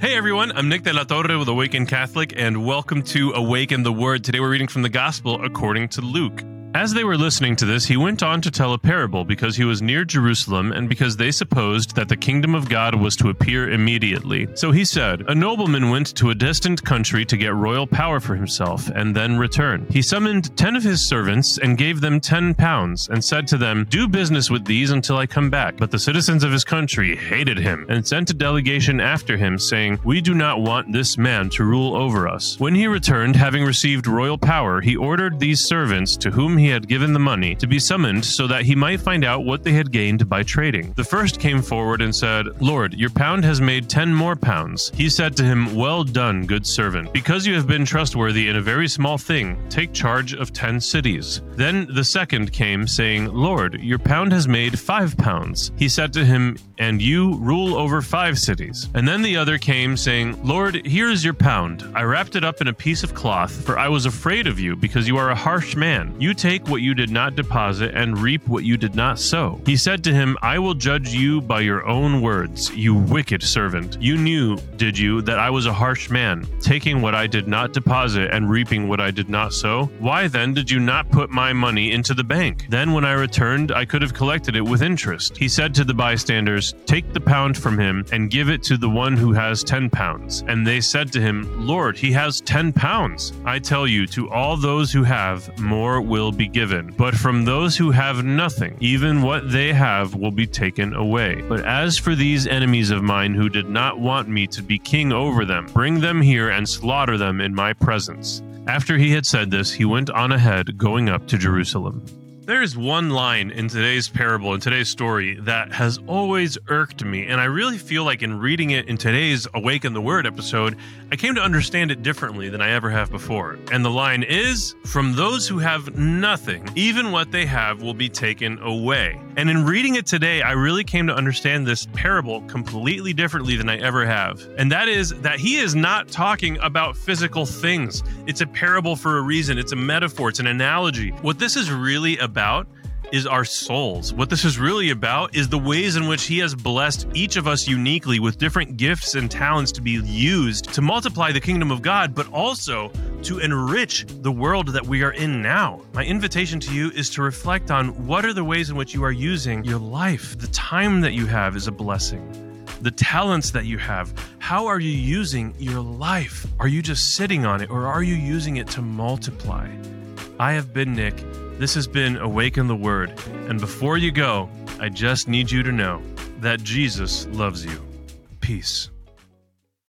Hey everyone, I'm Nick de la Torre with Awaken Catholic, and welcome to Awaken the Word. Today we're reading from the Gospel according to Luke. As they were listening to this, he went on to tell a parable because he was near Jerusalem and because they supposed that the kingdom of God was to appear immediately. So he said, A nobleman went to a distant country to get royal power for himself and then return. He summoned ten of his servants and gave them ten pounds and said to them, Do business with these until I come back. But the citizens of his country hated him and sent a delegation after him, saying, We do not want this man to rule over us. When he returned, having received royal power, he ordered these servants to whom he had given the money to be summoned so that he might find out what they had gained by trading. The first came forward and said, Lord, your pound has made ten more pounds. He said to him, Well done, good servant. Because you have been trustworthy in a very small thing, take charge of ten cities. Then the second came, saying, Lord, your pound has made five pounds. He said to him, And you rule over five cities. And then the other came, saying, Lord, here is your pound. I wrapped it up in a piece of cloth, for I was afraid of you, because you are a harsh man. You take what you did not deposit and reap what you did not sow. He said to him, I will judge you by your own words, you wicked servant. You knew, did you, that I was a harsh man, taking what I did not deposit and reaping what I did not sow? Why then did you not put my money into the bank? Then when I returned, I could have collected it with interest. He said to the bystanders, Take the pound from him and give it to the one who has ten pounds. And they said to him, Lord, he has ten pounds. I tell you, to all those who have, more will be given. But from those who have nothing, even what they have will be taken away. But as for these enemies of mine who did not want me to be king over them, bring them here and slaughter them in my presence. After he had said this, he went on ahead, going up to Jerusalem. There is one line in today's parable, in today's story, that has always irked me. And I really feel like in reading it in today's Awaken the Word episode, I came to understand it differently than I ever have before. And the line is From those who have nothing, even what they have will be taken away. And in reading it today, I really came to understand this parable completely differently than I ever have. And that is that he is not talking about physical things. It's a parable for a reason, it's a metaphor, it's an analogy. What this is really about about is our souls. What this is really about is the ways in which He has blessed each of us uniquely with different gifts and talents to be used to multiply the kingdom of God, but also to enrich the world that we are in now. My invitation to you is to reflect on what are the ways in which you are using your life. The time that you have is a blessing. The talents that you have, how are you using your life? Are you just sitting on it or are you using it to multiply? I have been Nick this has been Awaken the Word. And before you go, I just need you to know that Jesus loves you. Peace.